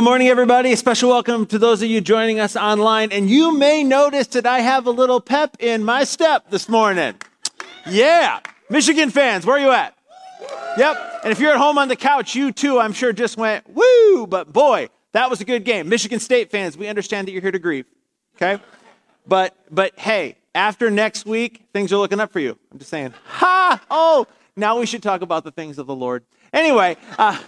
Good morning, everybody. A special welcome to those of you joining us online. And you may notice that I have a little pep in my step this morning. Yeah. Michigan fans, where are you at? Yep. And if you're at home on the couch, you too, I'm sure, just went, woo. But boy, that was a good game. Michigan State fans, we understand that you're here to grieve. Okay? But but hey, after next week, things are looking up for you. I'm just saying, ha! Oh, now we should talk about the things of the Lord. Anyway, uh,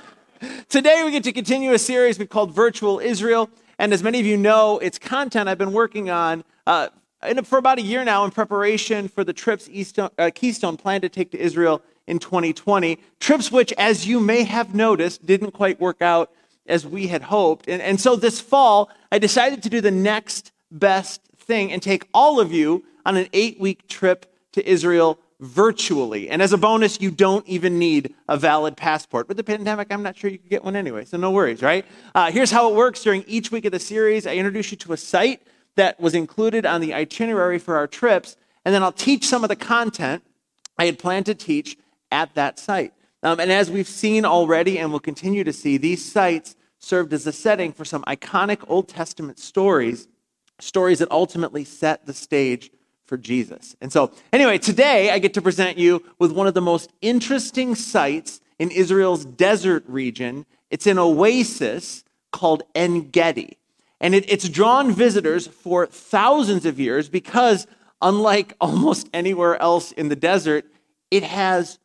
Today, we get to continue a series we called Virtual Israel. And as many of you know, it's content I've been working on uh, for about a year now in preparation for the trips Eastone, uh, Keystone planned to take to Israel in 2020. Trips which, as you may have noticed, didn't quite work out as we had hoped. And, and so this fall, I decided to do the next best thing and take all of you on an eight week trip to Israel virtually. And as a bonus, you don't even need a valid passport. With the pandemic, I'm not sure you could get one anyway, so no worries, right? Uh, here's how it works during each week of the series I introduce you to a site that was included on the itinerary for our trips, and then I'll teach some of the content I had planned to teach at that site. Um, and as we've seen already and will continue to see, these sites served as a setting for some iconic Old Testament stories, stories that ultimately set the stage for Jesus. And so, anyway, today I get to present you with one of the most interesting sites in Israel's desert region. It's an oasis called En Gedi. And it, it's drawn visitors for thousands of years because, unlike almost anywhere else in the desert, it has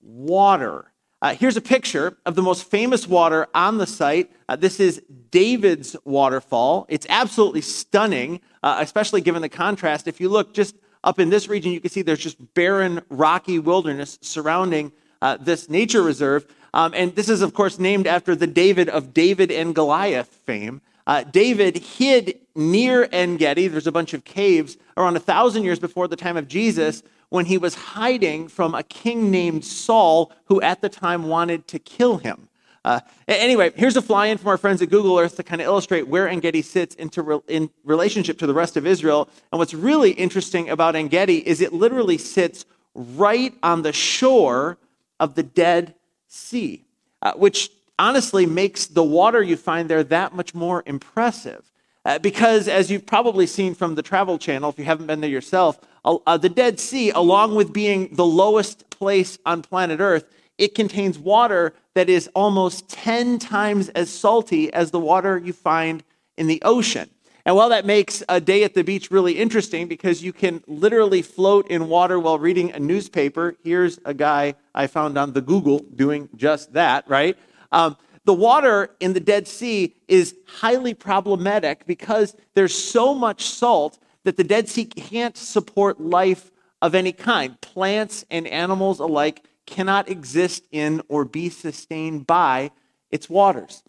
water. Uh, here's a picture of the most famous water on the site. Uh, this is David's waterfall. It's absolutely stunning, uh, especially given the contrast. If you look just up in this region, you can see there's just barren, rocky wilderness surrounding uh, this nature reserve. Um, and this is, of course, named after the David of David and Goliath fame. Uh, David hid near En Gedi. There's a bunch of caves around a thousand years before the time of Jesus when he was hiding from a king named Saul, who at the time wanted to kill him. Uh, anyway, here's a fly in from our friends at Google Earth to kind of illustrate where En Gedi sits into re- in relationship to the rest of Israel. And what's really interesting about En Gedi is it literally sits right on the shore of the Dead Sea, uh, which honestly makes the water you find there that much more impressive. Uh, because, as you've probably seen from the Travel Channel, if you haven't been there yourself, uh, the Dead Sea, along with being the lowest place on planet Earth, it contains water that is almost 10 times as salty as the water you find in the ocean. And while that makes a day at the beach really interesting because you can literally float in water while reading a newspaper, here's a guy I found on the Google doing just that, right? Um, the water in the Dead Sea is highly problematic because there's so much salt that the Dead Sea can't support life of any kind. Plants and animals alike cannot exist in or be sustained by its waters.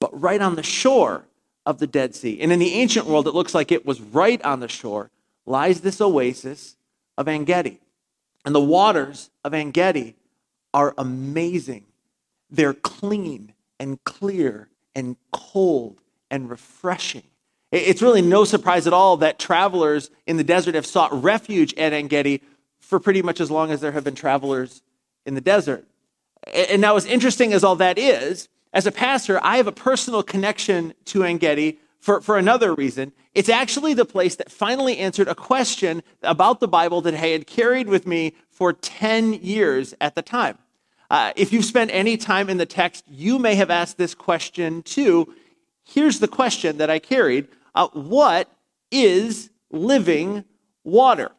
But right on the shore of the Dead Sea, and in the ancient world, it looks like it was right on the shore, lies this oasis of En Gedi. And the waters of En Gedi are amazing. They're clean and clear and cold and refreshing. It's really no surprise at all that travelers in the desert have sought refuge at En Gedi for pretty much as long as there have been travelers in the desert. And now, as interesting as all that is, as a pastor, I have a personal connection to En Gedi for, for another reason. It's actually the place that finally answered a question about the Bible that I had carried with me for 10 years at the time. Uh, if you've spent any time in the text, you may have asked this question too. Here's the question that I carried uh, What is living water?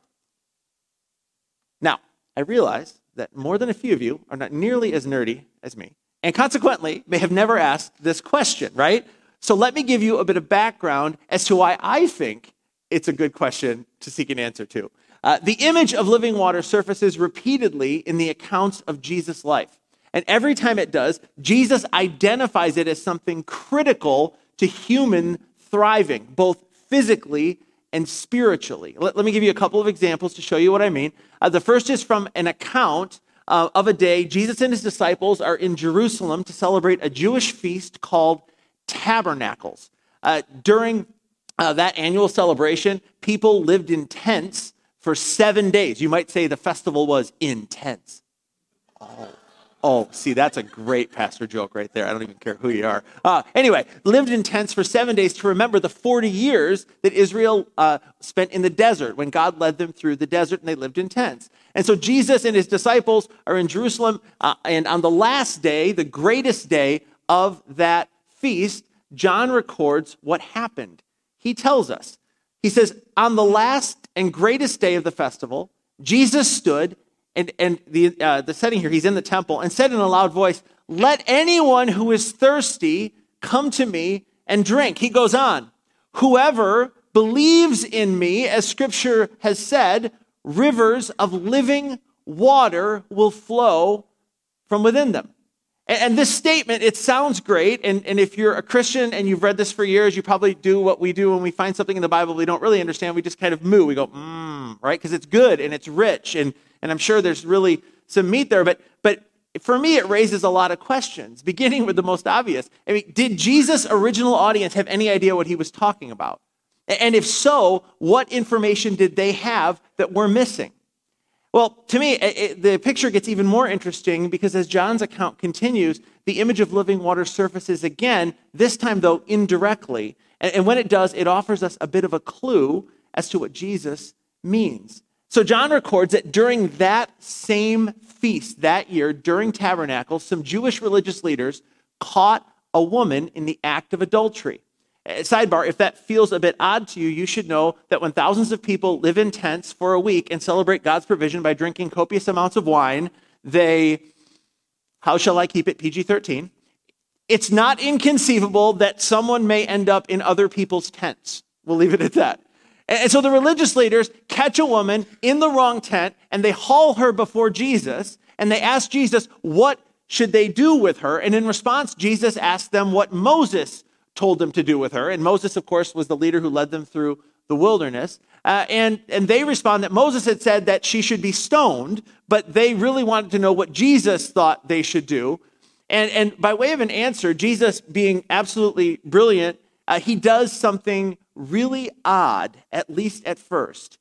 I realize that more than a few of you are not nearly as nerdy as me, and consequently may have never asked this question, right? So let me give you a bit of background as to why I think it's a good question to seek an answer to. Uh, the image of living water surfaces repeatedly in the accounts of Jesus' life. And every time it does, Jesus identifies it as something critical to human thriving, both physically and spiritually. Let, let, me give you a couple of examples to show you what I mean. Uh, the first is from an account uh, of a day Jesus and his disciples are in Jerusalem to celebrate a Jewish feast called Tabernacles. Uh, during uh, that annual celebration, people lived in tents for seven days. You might say the festival was intense. Oh, Oh, see, that's a great pastor joke right there. I don't even care who you are. Uh, anyway, lived in tents for seven days to remember the 40 years that Israel uh, spent in the desert when God led them through the desert and they lived in tents. And so Jesus and his disciples are in Jerusalem. Uh, and on the last day, the greatest day of that feast, John records what happened. He tells us, he says, on the last and greatest day of the festival, Jesus stood and, and the, uh, the setting here, he's in the temple, and said in a loud voice, Let anyone who is thirsty come to me and drink. He goes on, Whoever believes in me, as scripture has said, rivers of living water will flow from within them. And, and this statement, it sounds great. And, and if you're a Christian and you've read this for years, you probably do what we do when we find something in the Bible we don't really understand. We just kind of moo. We go, mmm, right? Because it's good and it's rich. And and I'm sure there's really some meat there, but, but for me, it raises a lot of questions, beginning with the most obvious. I mean, did Jesus' original audience have any idea what he was talking about? And if so, what information did they have that we're missing? Well, to me, it, the picture gets even more interesting because as John's account continues, the image of living water surfaces again, this time, though, indirectly. And, and when it does, it offers us a bit of a clue as to what Jesus means. So John records that during that same feast that year, during Tabernacles, some Jewish religious leaders caught a woman in the act of adultery. Uh, sidebar, if that feels a bit odd to you, you should know that when thousands of people live in tents for a week and celebrate God's provision by drinking copious amounts of wine, they, how shall I keep it PG 13? It's not inconceivable that someone may end up in other people's tents. We'll leave it at that. And so the religious leaders catch a woman in the wrong tent and they haul her before Jesus and they ask Jesus, what should they do with her? And in response, Jesus asked them what Moses told them to do with her. And Moses, of course, was the leader who led them through the wilderness. Uh, and, and they respond that Moses had said that she should be stoned, but they really wanted to know what Jesus thought they should do. And, and by way of an answer, Jesus, being absolutely brilliant, uh, he does something really odd, at least at first.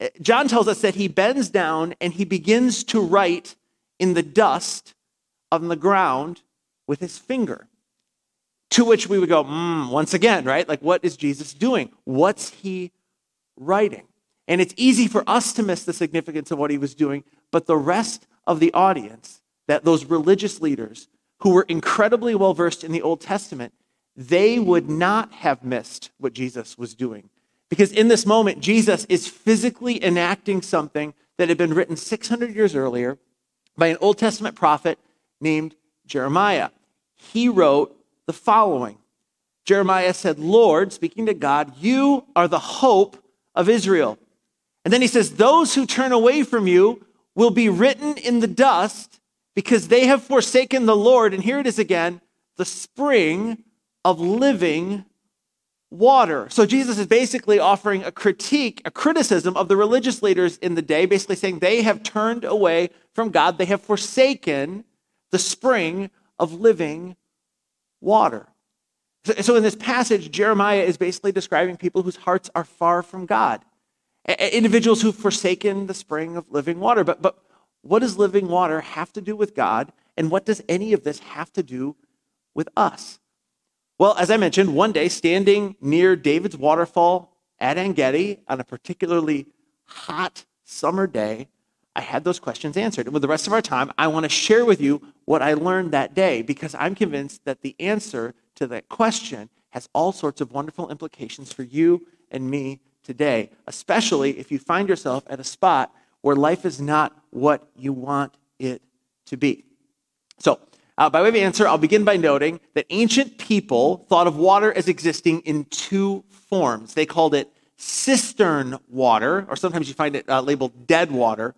Uh, John tells us that he bends down and he begins to write in the dust on the ground with his finger. To which we would go, mm, once again, right? Like, what is Jesus doing? What's he writing? And it's easy for us to miss the significance of what he was doing, but the rest of the audience, that those religious leaders who were incredibly well versed in the Old Testament, they would not have missed what Jesus was doing. Because in this moment, Jesus is physically enacting something that had been written 600 years earlier by an Old Testament prophet named Jeremiah. He wrote the following Jeremiah said, Lord, speaking to God, you are the hope of Israel. And then he says, Those who turn away from you will be written in the dust because they have forsaken the Lord. And here it is again the spring of living water. So Jesus is basically offering a critique, a criticism of the religious leaders in the day, basically saying they have turned away from God, they have forsaken the spring of living water. So in this passage, Jeremiah is basically describing people whose hearts are far from God, individuals who've forsaken the spring of living water. But, but what does living water have to do with God? And what does any of this have to do with us? Well, as I mentioned, one day standing near David's waterfall at Engedi on a particularly hot summer day, I had those questions answered. And with the rest of our time, I want to share with you what I learned that day because I'm convinced that the answer to that question has all sorts of wonderful implications for you and me today, especially if you find yourself at a spot where life is not what you want it to be. So, uh, by way of answer, I'll begin by noting that ancient people thought of water as existing in two forms. They called it cistern water, or sometimes you find it uh, labeled dead water,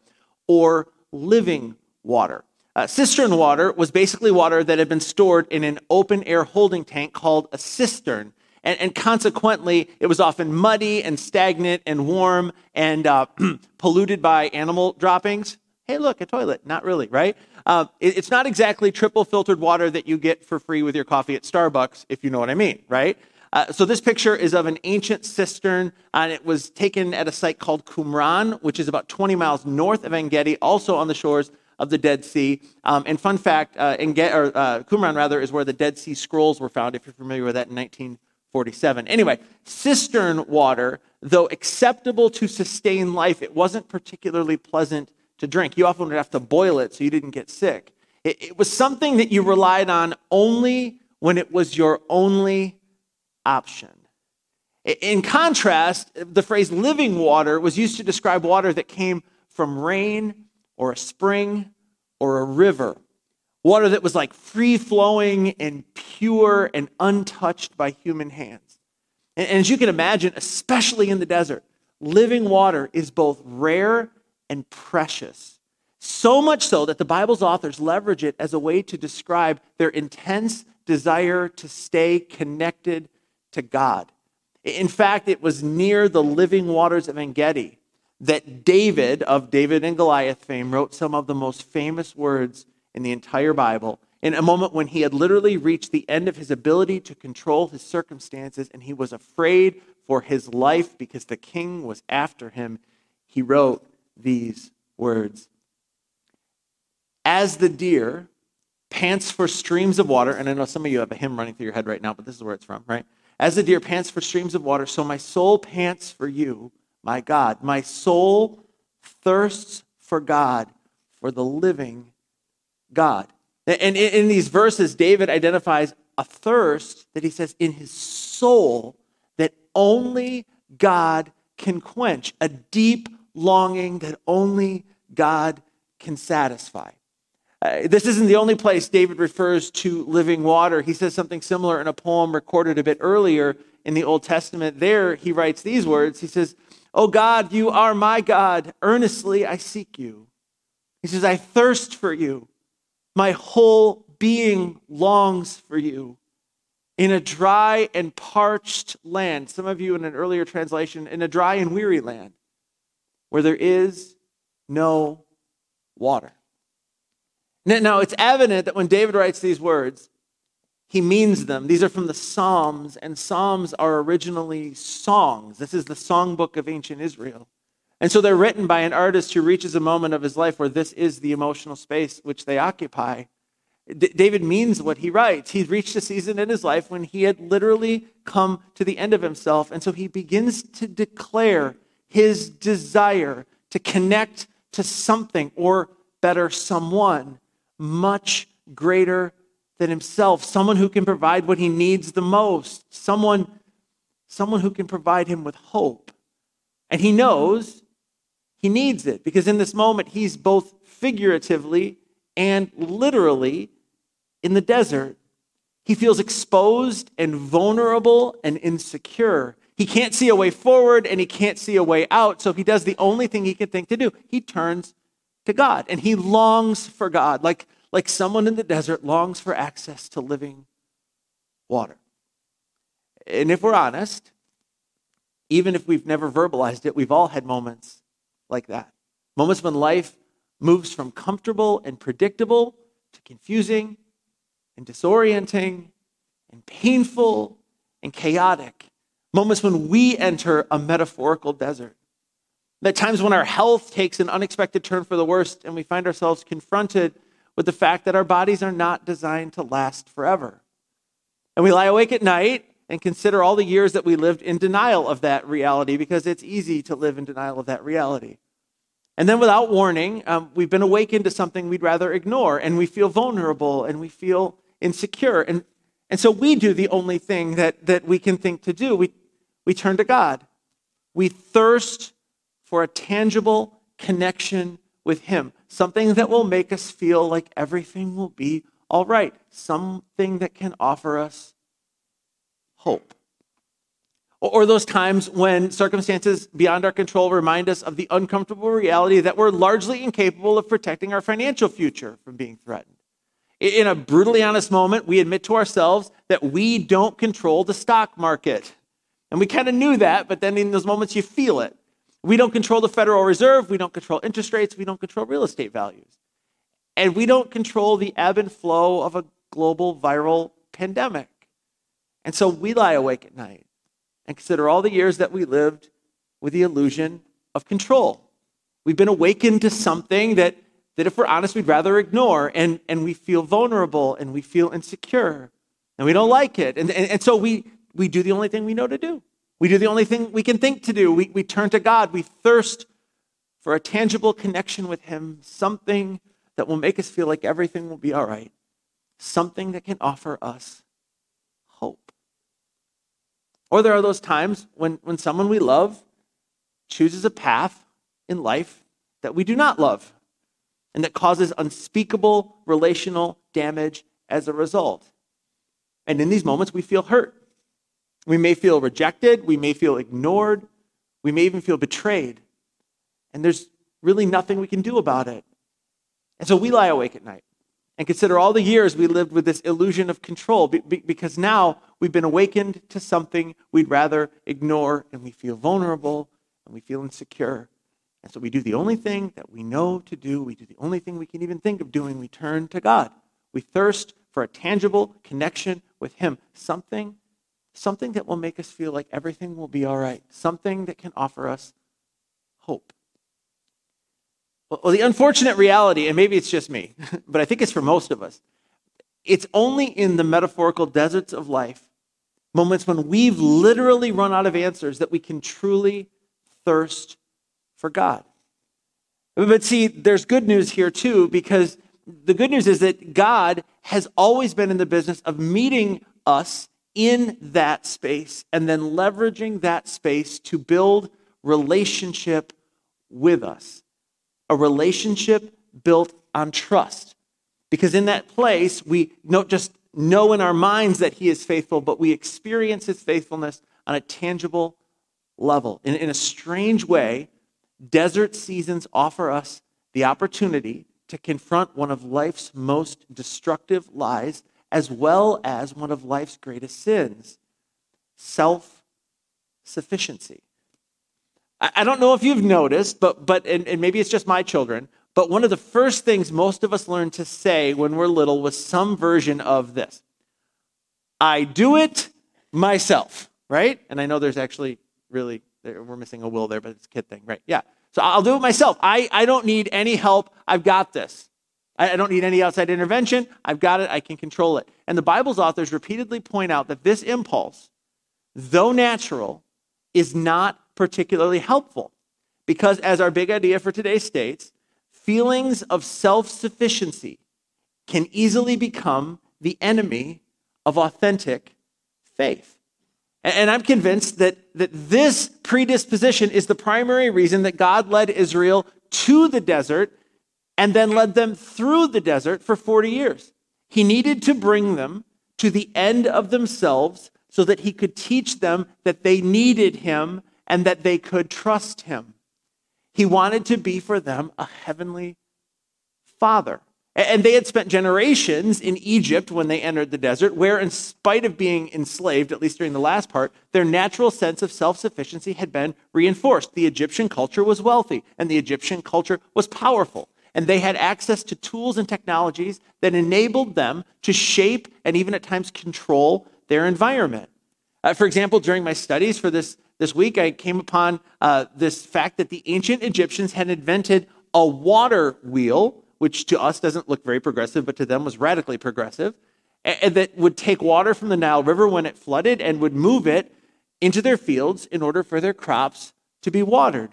or living water. Uh, cistern water was basically water that had been stored in an open air holding tank called a cistern. And, and consequently, it was often muddy and stagnant and warm and uh, polluted by animal droppings. Hey, look, a toilet. Not really, right? Uh, it, it's not exactly triple filtered water that you get for free with your coffee at Starbucks, if you know what I mean, right? Uh, so this picture is of an ancient cistern, and it was taken at a site called Qumran, which is about 20 miles north of Engedi, also on the shores of the Dead Sea. Um, and fun fact, uh, or, uh, Qumran rather, is where the Dead Sea Scrolls were found, if you're familiar with that in 1947. Anyway, cistern water, though acceptable to sustain life, it wasn't particularly pleasant to drink. You often would have to boil it so you didn't get sick. It, it was something that you relied on only when it was your only option. In contrast, the phrase living water was used to describe water that came from rain or a spring or a river. Water that was like free flowing and pure and untouched by human hands. And, as you can imagine, especially in the desert, living water is both rare and precious. So much so that the Bible's authors leverage it as a way to describe their intense desire to stay connected to God. In fact, it was near the living waters of Engedi that David, of David and Goliath fame, wrote some of the most famous words in the entire Bible in a moment when he had literally reached the end of his ability to control his circumstances and he was afraid for his life because the king was after him. He wrote these words As the deer pants for streams of water, and I know some of you have a hymn running through your head right now, but this is where it's from, right? As the deer pants for streams of water, so my soul pants for you, my God. My soul thirsts for God, for the living God. And in these verses, David identifies a thirst that he says in his soul that only God can quench, a deep longing that only God can satisfy. Uh, this isn't the only place David refers to living water. He says something similar in a poem recorded a bit earlier in the Old Testament. There, he writes these words He says, Oh God, you are my God. Earnestly I seek you. He says, I thirst for you. My whole being longs for you. In a dry and parched land, some of you in an earlier translation, in a dry and weary land, where there is no water. Now, it's evident that when David writes these words, he means them. These are from the Psalms, and Psalms are originally songs. This is the songbook of ancient Israel. And so they're written by an artist who reaches a moment of his life where this is the emotional space which they occupy. D- David means what he writes. He's reached a season in his life when he had literally come to the end of himself. And so he begins to declare his desire to connect to something or better, someone much greater than himself, someone who can provide what he needs the most, someone, someone who can provide him with hope. And he knows he needs it because in this moment, he's both figuratively and literally in the desert. He feels exposed and vulnerable and insecure. He can't see a way forward and he can't see a way out. So he does the only thing he can think to do. He turns to God. And he longs for God, like, like someone in the desert longs for access to living water. And if we're honest, even if we've never verbalized it, we've all had moments like that. Moments when life moves from comfortable and predictable to confusing and disorienting and painful and chaotic. Moments when we enter a metaphorical desert. At times when our health takes an unexpected turn for the worst and we find ourselves confronted with the fact that our bodies are not designed to last forever. And we lie awake at night and consider all the years that we lived in denial of that reality because it's easy to live in denial of that reality. And then, without warning, um, we've been awakened to something we'd rather ignore, and we feel vulnerable and we feel insecure. And, and so we do the only thing that, that we can think to do we, we turn to God. We thirst for a tangible connection with Him, something that will make us feel like everything will be all right, something that can offer us hope. Or those times when circumstances beyond our control remind us of the uncomfortable reality that we're largely incapable of protecting our financial future from being threatened. In a brutally honest moment, we admit to ourselves that we don't control the stock market. And we kind of knew that, but then in those moments you feel it. We don't control the Federal Reserve. We don't control interest rates. We don't control real estate values. And we don't control the ebb and flow of a global viral pandemic. And so we lie awake at night and consider all the years that we lived with the illusion of control. We've been awakened to something that, that if we're honest, we'd rather ignore, and, and we feel vulnerable and we feel insecure and we don't like it. And, and, and so we, we do the only thing we know to do. We do the only thing we can think to do. We, we turn to God. We thirst for a tangible connection with Him, something that will make us feel like everything will be all right, something that can offer us hope. Or there are those times when, when someone we love chooses a path in life that we do not love and that causes unspeakable relational damage as a result. And in these moments, we feel hurt. We may feel rejected. We may feel ignored. We may even feel betrayed. And there's really nothing we can do about it. And so we lie awake at night and consider all the years we lived with this illusion of control because now we've been awakened to something we'd rather ignore and we feel vulnerable and we feel insecure. And so we do the only thing that we know to do. We do the only thing we can even think of doing. We turn to God. We thirst for a tangible connection with Him, something, something that will make us feel like everything will be all right, something that can offer us hope. Well, the unfortunate reality, and maybe it's just me, but I think it's for most of us, it's only in the metaphorical deserts of life, moments when we've literally run out of answers, that we can truly thirst for God. But see, there's good news here too, because the good news is that God has always been in the business of meeting us in that space and then leveraging that space to build relationship with us a relationship built on trust. Because in that place, we don't just know in our minds that He is faithful, but we experience His faithfulness on a tangible level. In, in a strange way, desert seasons offer us the opportunity to confront one of life's most destructive lies, as well as one of life's greatest sins self sufficiency. I don't know if you've noticed, but, but and, and maybe it's just my children, but one of the first things most of us learn to say when we're little was some version of this I do it myself, right? And I know there's actually really, we're missing a will there, but it's a kid thing, right? Yeah. So I'll do it myself. I, I don't need any help. I've got this. I, don't need any outside intervention. I've got it. I can control it. And the Bible's authors repeatedly point out that this impulse, though natural, is not particularly helpful. Because, as our big idea for today states, feelings of self sufficiency can easily become the enemy of authentic faith. And I'm convinced that, that this predisposition is the primary reason that God led Israel to the desert and then led them through the desert for 40 years. He needed to bring them to the end of themselves so that he could teach them that they needed him and that they could trust him. He wanted to be for them a heavenly father. And they had spent generations in Egypt when they entered the desert, where, in spite of being enslaved, at least during the last part, their natural sense of self sufficiency had been reinforced. The Egyptian culture was wealthy, and the Egyptian culture was powerful. And they had access to tools and technologies that enabled them to shape and even at times control their environment. Uh, for example, during my studies for this, this week, I came upon uh, this fact that the ancient Egyptians had invented a water wheel, which to us doesn't look very progressive, but to them was radically progressive, and that would take water from the Nile River when it flooded and would move it into their fields in order for their crops to be watered.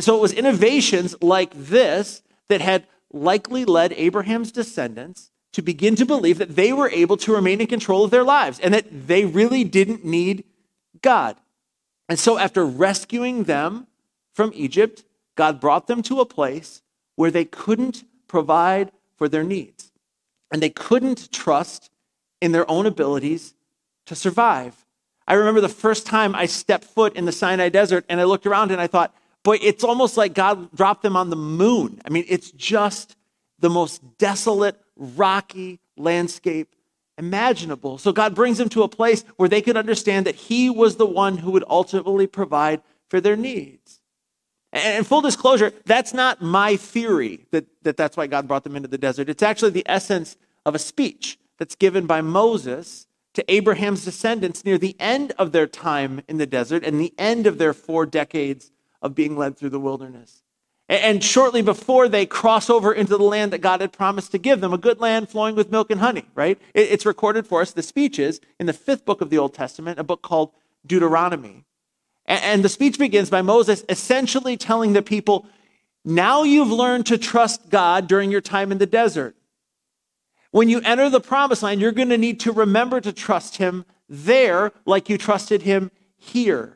So it was innovations like this that had likely led Abraham's descendants to begin to believe that they were able to remain in control of their lives and that they really didn't need God. And so, after rescuing them from Egypt, God brought them to a place where they couldn't provide for their needs and they couldn't trust in their own abilities to survive. I remember the first time I stepped foot in the Sinai desert and I looked around and I thought, boy, it's almost like God dropped them on the moon. I mean, it's just the most desolate, rocky landscape imaginable. So God brings them to a place where they could understand that He was the one who would ultimately provide for their needs. And full disclosure, that's not my theory that, that that's why God brought them into the desert. It's actually the essence of a speech that's given by Moses to Abraham's descendants near the end of their time in the desert and the end of their four decades of being led through the wilderness. And shortly before they cross over into the land that God had promised to give them, a good land flowing with milk and honey, right? It's recorded for us, the speeches, in the fifth book of the Old Testament, a book called Deuteronomy. And the speech begins by Moses essentially telling the people, now you've learned to trust God during your time in the desert. When you enter the promised land, you're going to need to remember to trust him there like you trusted him here.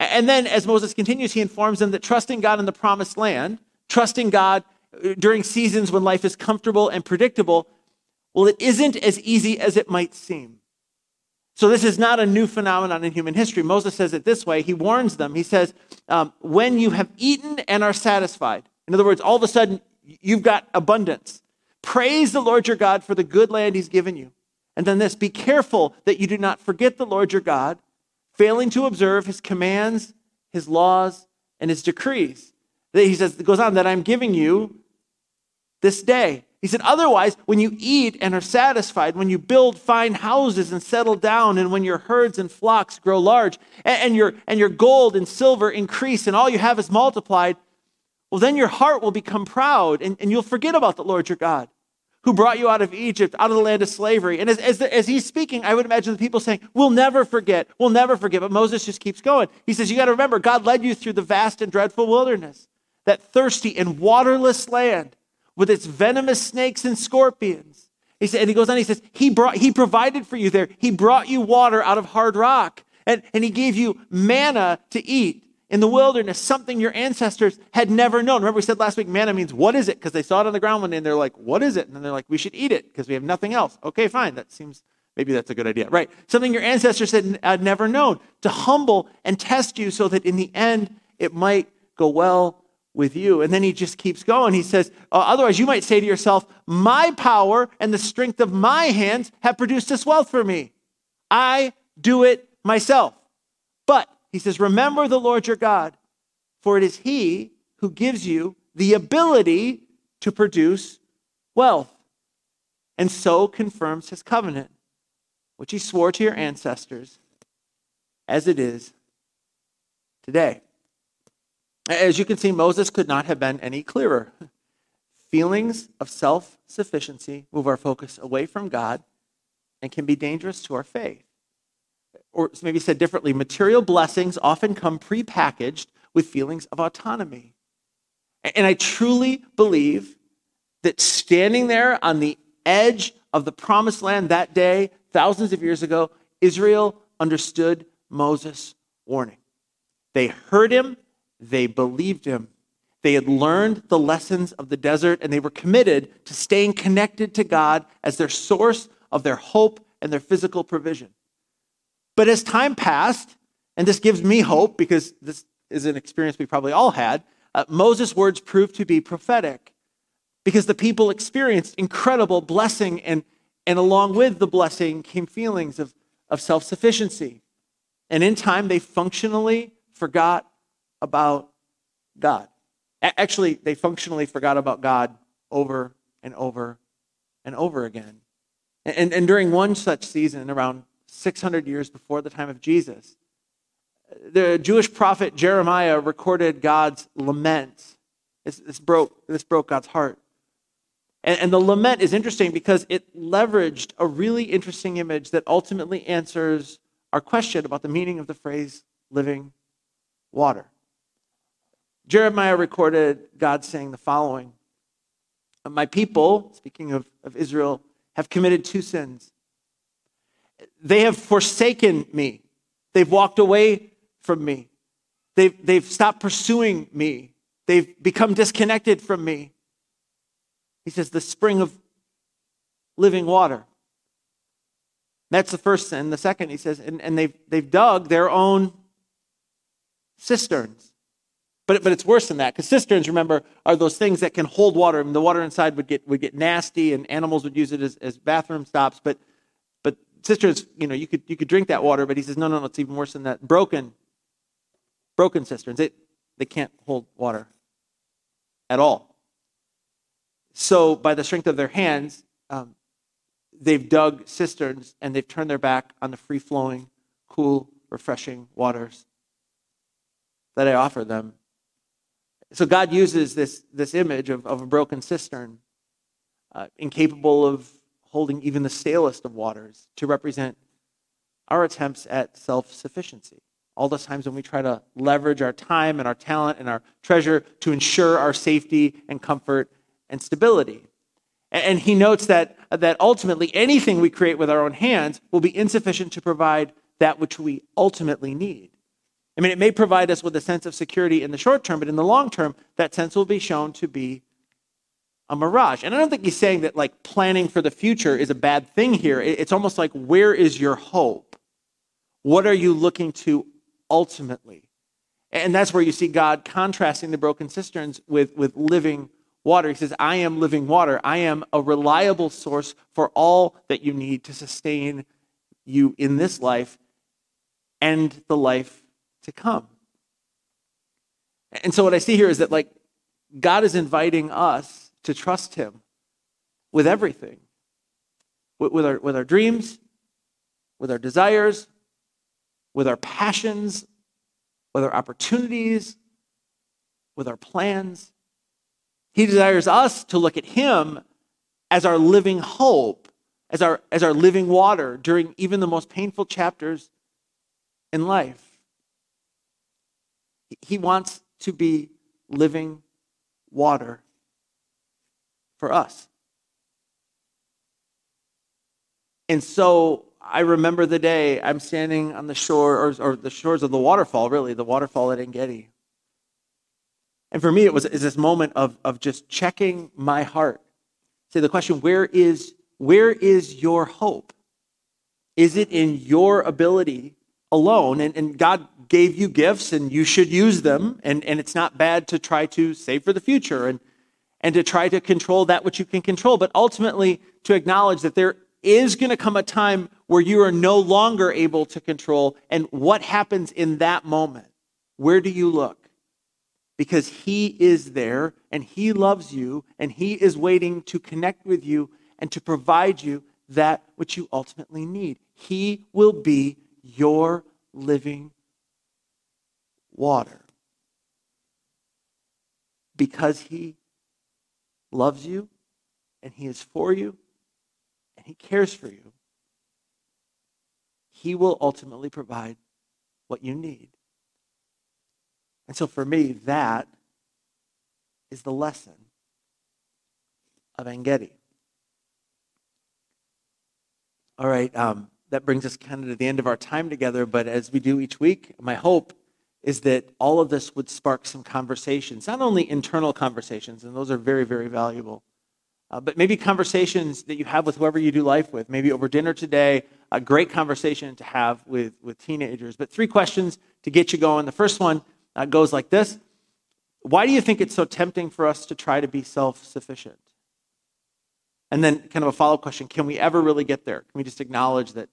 And then, as Moses continues, he informs them that trusting God in the promised land, trusting God uh, during seasons when life is comfortable and predictable, well, it isn't as easy as it might seem. So, this is not a new phenomenon in human history. Moses says it this way. He warns them. He says, um, When you have eaten and are satisfied, in other words, all of a sudden you've got abundance, praise the Lord your God for the good land he's given you. And then this be careful that you do not forget the Lord your God failing to observe his commands, his laws, and his decrees. He says, it goes on, that I'm giving you this day. He said, otherwise, when you eat and are satisfied, when you build fine houses and settle down, and when your herds and flocks grow large, and, and, your, and your gold and silver increase, and all you have is multiplied, well, then your heart will become proud, and, and you'll forget about the Lord your God who brought you out of Egypt, out of the land of slavery. And as, as, the, as, he's speaking, I would imagine the people saying, We'll never forget, we'll never forget. But Moses just keeps going. He says, You got to remember, God led you through the vast and dreadful wilderness, that thirsty and waterless land with its venomous snakes and scorpions. He said, and he goes on, he says, He brought, He provided for you there. He brought you water out of hard rock, and, and He gave you manna to eat in the wilderness, something your ancestors had never known. Remember, we said last week, manna means what is it? Because they saw it on the ground one day and they're like, what is it? And then they're like, we should eat it because we have nothing else. Okay, fine. That seems, maybe that's a good idea. Right. Something your ancestors had, had never known to humble and test you so that in the end it might go well with you. And then he just keeps going. He says, uh, otherwise, you might say to yourself, my power and the strength of my hands have produced this wealth for me. I do it myself. But he says, Remember the Lord your God, for it is He who gives you the ability to produce wealth, and so confirms His covenant, which He swore to your ancestors, as it is today. As you can see, Moses could not have been any clearer. Feelings of self sufficiency move our focus away from God and can be dangerous to our faith or maybe said differently, material blessings often come prepackaged with feelings of autonomy. And I truly believe that standing there on the edge of the promised land that day, thousands of years ago, Israel understood Moses' warning. They heard him, they believed him. They had learned the lessons of the desert, and they were committed to staying connected to God as their source of their hope and their physical provision. But as time passed, and this gives me hope because this is an experience we probably all had, uh, Moses' words proved to be prophetic because the people experienced incredible blessing, and, and along with the blessing came feelings of, of self sufficiency. And in time, they functionally forgot about God. Actually, they functionally forgot about God over and over and over again. And, and, and during one such season, around 600 years before the time of Jesus. The Jewish prophet Jeremiah recorded God's lament. This, this broke, this broke God's heart. And, and the lament is interesting because it leveraged a really interesting image that ultimately answers our question about the meaning of the phrase living water. Jeremiah recorded God saying the following My people, speaking of, of Israel, have committed two sins. They have forsaken me. They've walked away from me. They've, they've stopped pursuing me. They've become disconnected from me. He says, the spring of living water. That's the first sin. The second, he says, and, and they've, they've dug their own cisterns. But, but it's worse than that because cisterns, remember, are those things that can hold water. I mean, the water inside would get, would get nasty and animals would use it as, as bathroom stops. But cisterns, you know, you could you could drink that water, but he says, no, no, no, it's even worse than that. Broken, broken cisterns. They they can't hold water at all. So by the strength of their hands, um, they've dug cisterns and they've turned their back on the free flowing, cool, refreshing waters that I offer them. So God uses this, this image of, of a broken cistern, uh, incapable of holding even the stalest of waters, to represent our attempts at self sufficiency. All the times when we try to leverage our time and our talent and our treasure to ensure our safety and comfort and stability. And he notes that, that ultimately anything we create with our own hands will be insufficient to provide that which we ultimately need. I mean, it may provide us with a sense of security in the short term, but in the long term, that sense will be shown to be a mirage. And I don't think he's saying that like planning for the future is a bad thing here. It's almost like, where is your hope? What are you looking to ultimately? And that's where you see God contrasting the broken cisterns with, with living water. He says, I am living water. I am a reliable source for all that you need to sustain you in this life and the life to come. And so what I see here is that like God is inviting us to trust him with everything. With, with our, with our dreams, with our desires, with our passions, with our opportunities, with our plans. He desires us to look at Him as our living hope, as our, as our living water during even the most painful chapters in life. He wants to be living water for us. And so I remember the day I'm standing on the shore, or, or the shores of the waterfall, really, the waterfall at Engedi. And for me, it was is this moment of, of just checking my heart. Say the question, where is, where is your hope? Is it in your ability alone? And, and God gave you gifts and you should use them. And, and it's not bad to try to save for the future and, and to try to control that which you can control, but ultimately to acknowledge that there is going to come a time where you are no longer able to control. And what happens in that moment? Where do you look? because He is there and He loves you and He is waiting to connect with you and to provide you that which you ultimately need. He will be your living water. Because He loves you and He is for you and He cares for you, He will ultimately provide what you need. And so for me, that is the lesson of Engedi. All right, um, that brings us kind of to the end of our time together, but as we do each week, my hope is that all of this would spark some conversations, not only internal conversations, and those are very, very valuable, uh, but maybe conversations that you have with whoever you do life with, maybe over dinner today, a great conversation to have with, with teenagers. But three questions to get you going. The first one uh, goes like this Why do you think it's so tempting for us to try to be self sufficient? And then, kind of a follow up question can we ever really get there? Can we just acknowledge that,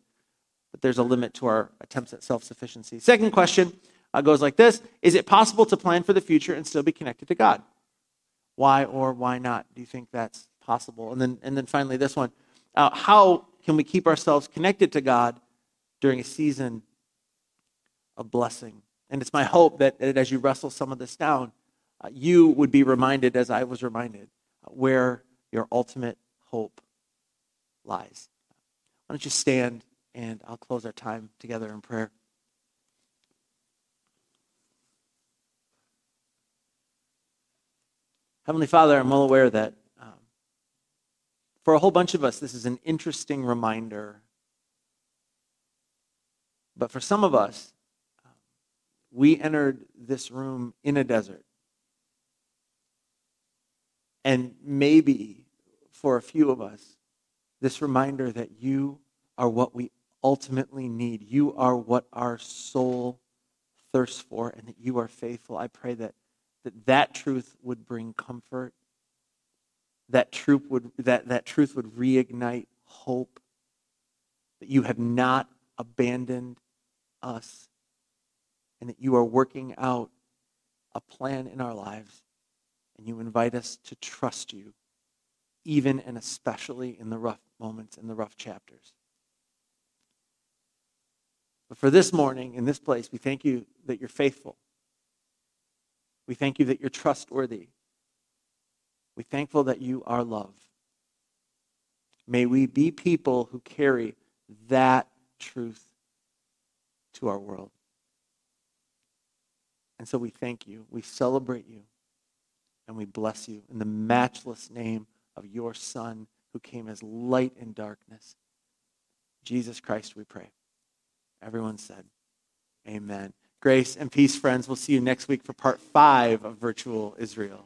that there's a limit to our attempts at self sufficiency? Second question uh, goes like this Is it possible to plan for the future and still be connected to God? Why or why not do you think that's possible? And then, and then finally, this one uh, How can we keep ourselves connected to God during a season of blessing and it's my hope that, that as you wrestle some of this down, uh, you would be reminded, as I was reminded, uh, where your ultimate hope lies. Why don't you stand and I'll close our time together in prayer. Heavenly Father, I'm well aware that um, for a whole bunch of us, this is an interesting reminder. But for some of us, we entered this room in a desert. And maybe for a few of us, this reminder that you are what we ultimately need. You are what our soul thirsts for, and that you are faithful. I pray that that, that truth would bring comfort. That truth would that, that truth would reignite hope. That you have not abandoned us and that you are working out a plan in our lives, and you invite us to trust you, even and especially in the rough moments, in the rough chapters. But for this morning, in this place, we thank you that you're faithful. We thank you that you're trustworthy. We thankful that you are love. May we be people who carry that truth to our world. And so we thank you. We celebrate you. And we bless you in the matchless name of your Son who came as light in darkness. Jesus Christ, we pray. Everyone said, Amen. Grace and peace, friends. We'll see you next week for part five of Virtual Israel.